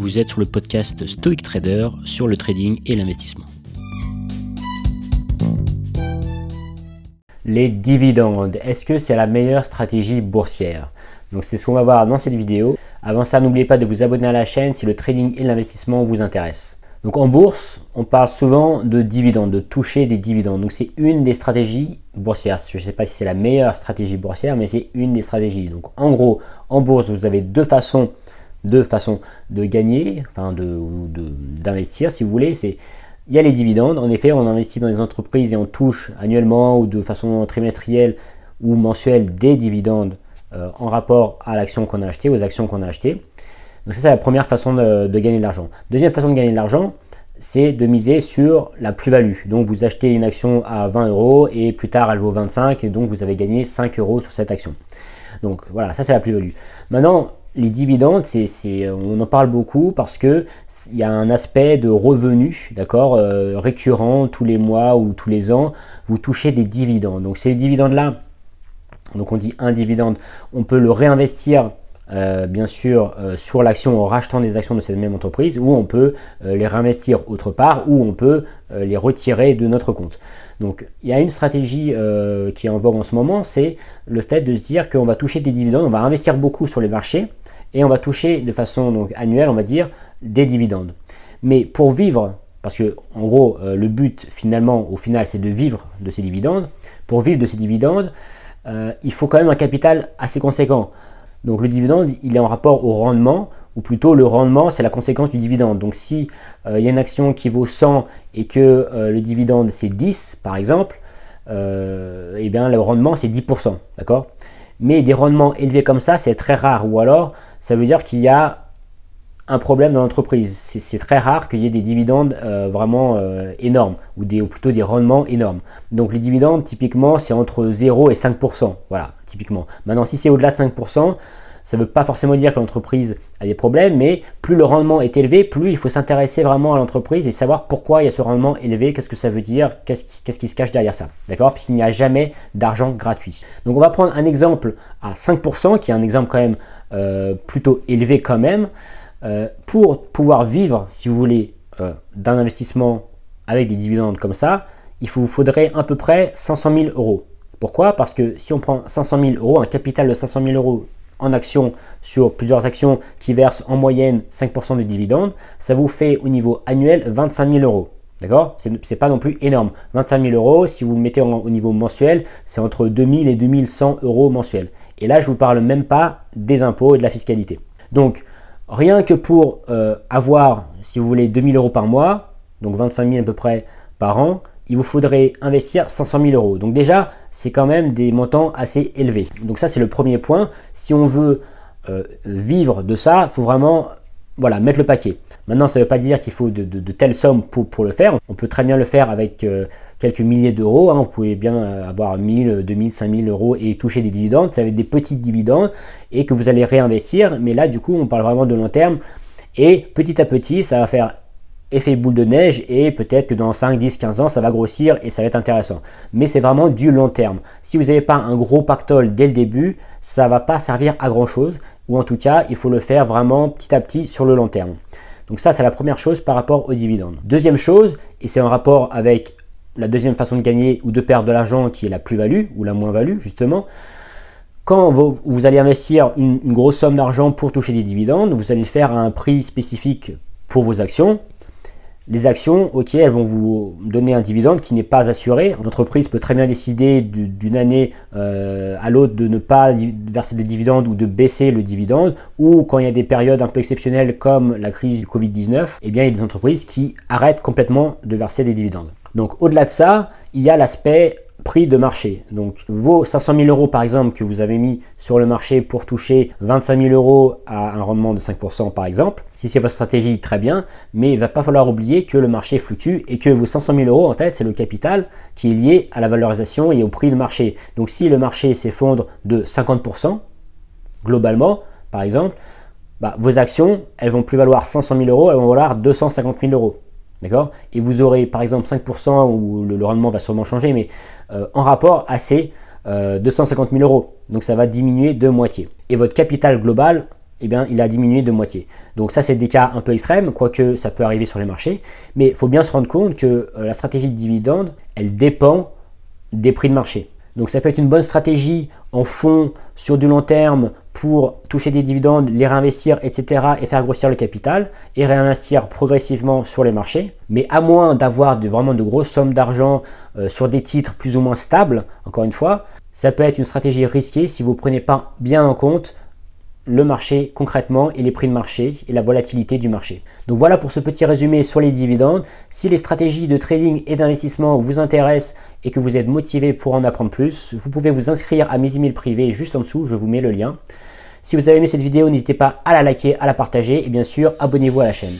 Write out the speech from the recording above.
vous êtes sur le podcast Stoic Trader sur le trading et l'investissement. Les dividendes, est-ce que c'est la meilleure stratégie boursière? Donc c'est ce qu'on va voir dans cette vidéo. Avant ça, n'oubliez pas de vous abonner à la chaîne si le trading et l'investissement vous intéressent. Donc en bourse, on parle souvent de dividendes, de toucher des dividendes. Donc c'est une des stratégies boursières. Je ne sais pas si c'est la meilleure stratégie boursière, mais c'est une des stratégies. Donc en gros, en bourse, vous avez deux façons, deux façons de gagner, enfin de, d'investir si vous voulez. C'est il y a les dividendes. En effet, on investit dans des entreprises et on touche annuellement ou de façon trimestrielle ou mensuelle des dividendes euh, en rapport à l'action qu'on a achetée, aux actions qu'on a achetées. Donc ça, c'est la première façon de, gagner de l'argent. Deuxième façon de gagner de l'argent, c'est de miser sur la plus-value. Donc vous achetez une action à 20 euros et plus tard elle vaut 25 et donc vous avez gagné 5 euros sur cette action. Donc voilà, ça c'est la plus-value. Maintenant, les dividendes, on en parle beaucoup parce que il y a un aspect de revenu, d'accord, euh, récurrent tous les mois ou tous les ans, vous touchez des dividendes. Donc ces dividendes-là, donc on dit un dividende, on peut le réinvestir euh, bien sûr euh, sur l'action en rachetant des actions de cette même entreprise ou on peut les réinvestir autre part ou on peut les retirer de notre compte. Donc il y a une stratégie qui est en vogue en ce moment, c'est le fait de se dire qu'on va toucher des dividendes, on va investir beaucoup sur les marchés et on va toucher de façon donc, annuelle, on va dire, des dividendes. Mais pour vivre, parce que en gros le but finalement au final c'est de vivre de ces dividendes, pour vivre de ces dividendes, il faut quand même un capital assez conséquent. Donc le dividende, il est en rapport au rendement, ou plutôt le rendement, c'est la conséquence du dividende. Donc si euh, il y a une action qui vaut 100 et que euh, le dividende c'est 10 par exemple, euh, eh bien le rendement c'est 10%, d'accord? Mais des rendements élevés comme ça, c'est très rare, ou alors ça veut dire qu'il y a un problème dans l'entreprise. C'est très rare qu'il y ait des dividendes vraiment énormes, ou, des, ou plutôt des rendements énormes. Donc les dividendes, typiquement, c'est entre 0 et 5%. Voilà, typiquement. Maintenant, si c'est au-delà de 5%, ça ne veut pas forcément dire que l'entreprise a des problèmes, mais plus le rendement est élevé, plus il faut s'intéresser vraiment à l'entreprise et savoir pourquoi il y a ce rendement élevé, qu'est-ce que ça veut dire, qu'est-ce qui, se cache derrière ça. D'accord? Puisqu'il n'y a jamais d'argent gratuit. Donc on va prendre un exemple à 5%, qui est un exemple quand même euh, plutôt élevé quand même. Euh, pour pouvoir vivre, si vous voulez, euh, d'un investissement avec des dividendes comme ça, il vous faudrait à peu près 500 000 euros. Pourquoi? Parce que si on prend 500 000 euros, un capital de 500 000 euros en actions sur plusieurs actions qui versent en moyenne 5% de dividendes, ça vous fait au niveau annuel 25 000 euros. D'accord? C'est pas non plus énorme. 25 000 euros, si vous mettez au niveau mensuel, c'est entre 2000 et 2100 euros mensuels. Et là, je vous parle même pas des impôts et de la fiscalité. Donc, rien que pour euh, avoir, si vous voulez, 2000 euros par mois, donc 25 000 à peu près par an, il vous faudrait investir 500 000 euros. Donc déjà, c'est quand même des montants assez élevés. Donc ça, c'est le premier point. Si on veut euh, vivre de ça, il faut vraiment voilà, mettre le paquet. Maintenant, ça ne veut pas dire qu'il faut de, telles sommes pour, le faire. On peut très bien le faire avec euh, quelques milliers d'euros. Hein. Vous pouvez bien avoir 1000, 2000, 5000 euros et toucher des dividendes. Ça va être des petits dividendes et que vous allez réinvestir. Mais là, du coup, on parle vraiment de long terme. Et petit à petit, ça va faire effet boule de neige et peut-être que dans 5, 10, 15 ans, ça va grossir et ça va être intéressant. Mais c'est vraiment du long terme. Si vous n'avez pas un gros pactole dès le début, ça va pas servir à grand chose ou en tout cas, il faut le faire vraiment petit à petit sur le long terme. Donc ça, c'est la première chose par rapport aux dividendes. Deuxième chose, et c'est en rapport avec la deuxième façon de gagner ou de perdre de l'argent qui est la plus-value ou la moins-value justement, quand vous, allez investir une, une grosse somme d'argent pour toucher des dividendes, vous allez le faire à un prix spécifique pour vos actions les actions, ok, elles vont vous donner un dividende qui n'est pas assuré. L'entreprise peut très bien décider d'une année euh, à l'autre de ne pas verser de dividende ou de baisser le dividende. Ou quand il y a des périodes un peu exceptionnelles comme la crise du Covid-19, eh bien il y a des entreprises qui arrêtent complètement de verser des dividendes. Donc au-delà de ça, il y a l'aspect prix de marché. Donc vos 500 000 euros par exemple que vous avez mis sur le marché pour toucher 25 000 euros à un rendement de 5% par exemple, si c'est votre stratégie, très bien, mais il va pas falloir oublier que le marché fluctue et que vos 500 000 euros en fait c'est le capital qui est lié à la valorisation et au prix de marché. Donc si le marché s'effondre de 50% globalement par exemple, bah, vos actions elles vont plus valoir 500 000 euros, elles vont valoir 250 000 euros. D'accord? Et vous aurez par exemple 5% où le, rendement va sûrement changer, mais euh, en rapport à ces 250 000 euros. Donc ça va diminuer de moitié. Et votre capital global eh bien, il a diminué de moitié. Donc ça, c'est des cas un peu extrêmes, quoique ça peut arriver sur les marchés. Mais il faut bien se rendre compte que euh, la stratégie de dividende, elle dépend des prix de marché. Donc ça peut être une bonne stratégie en fond sur du long terme pour toucher des dividendes, les réinvestir, etc. et faire grossir le capital et réinvestir progressivement sur les marchés. Mais à moins d'avoir vraiment de grosses sommes d'argent euh, sur des titres plus ou moins stables, encore une fois, ça peut être une stratégie risquée si vous ne prenez pas bien en compte le marché concrètement et les prix de marché et la volatilité du marché. Donc voilà pour ce petit résumé sur les dividendes. Si les stratégies de trading et d'investissement vous intéressent et que vous êtes motivé pour en apprendre plus, vous pouvez vous inscrire à mes emails privés juste en dessous, je vous mets le lien. Si vous avez aimé cette vidéo, n'hésitez pas à la liker, à la partager et bien sûr abonnez-vous à la chaîne.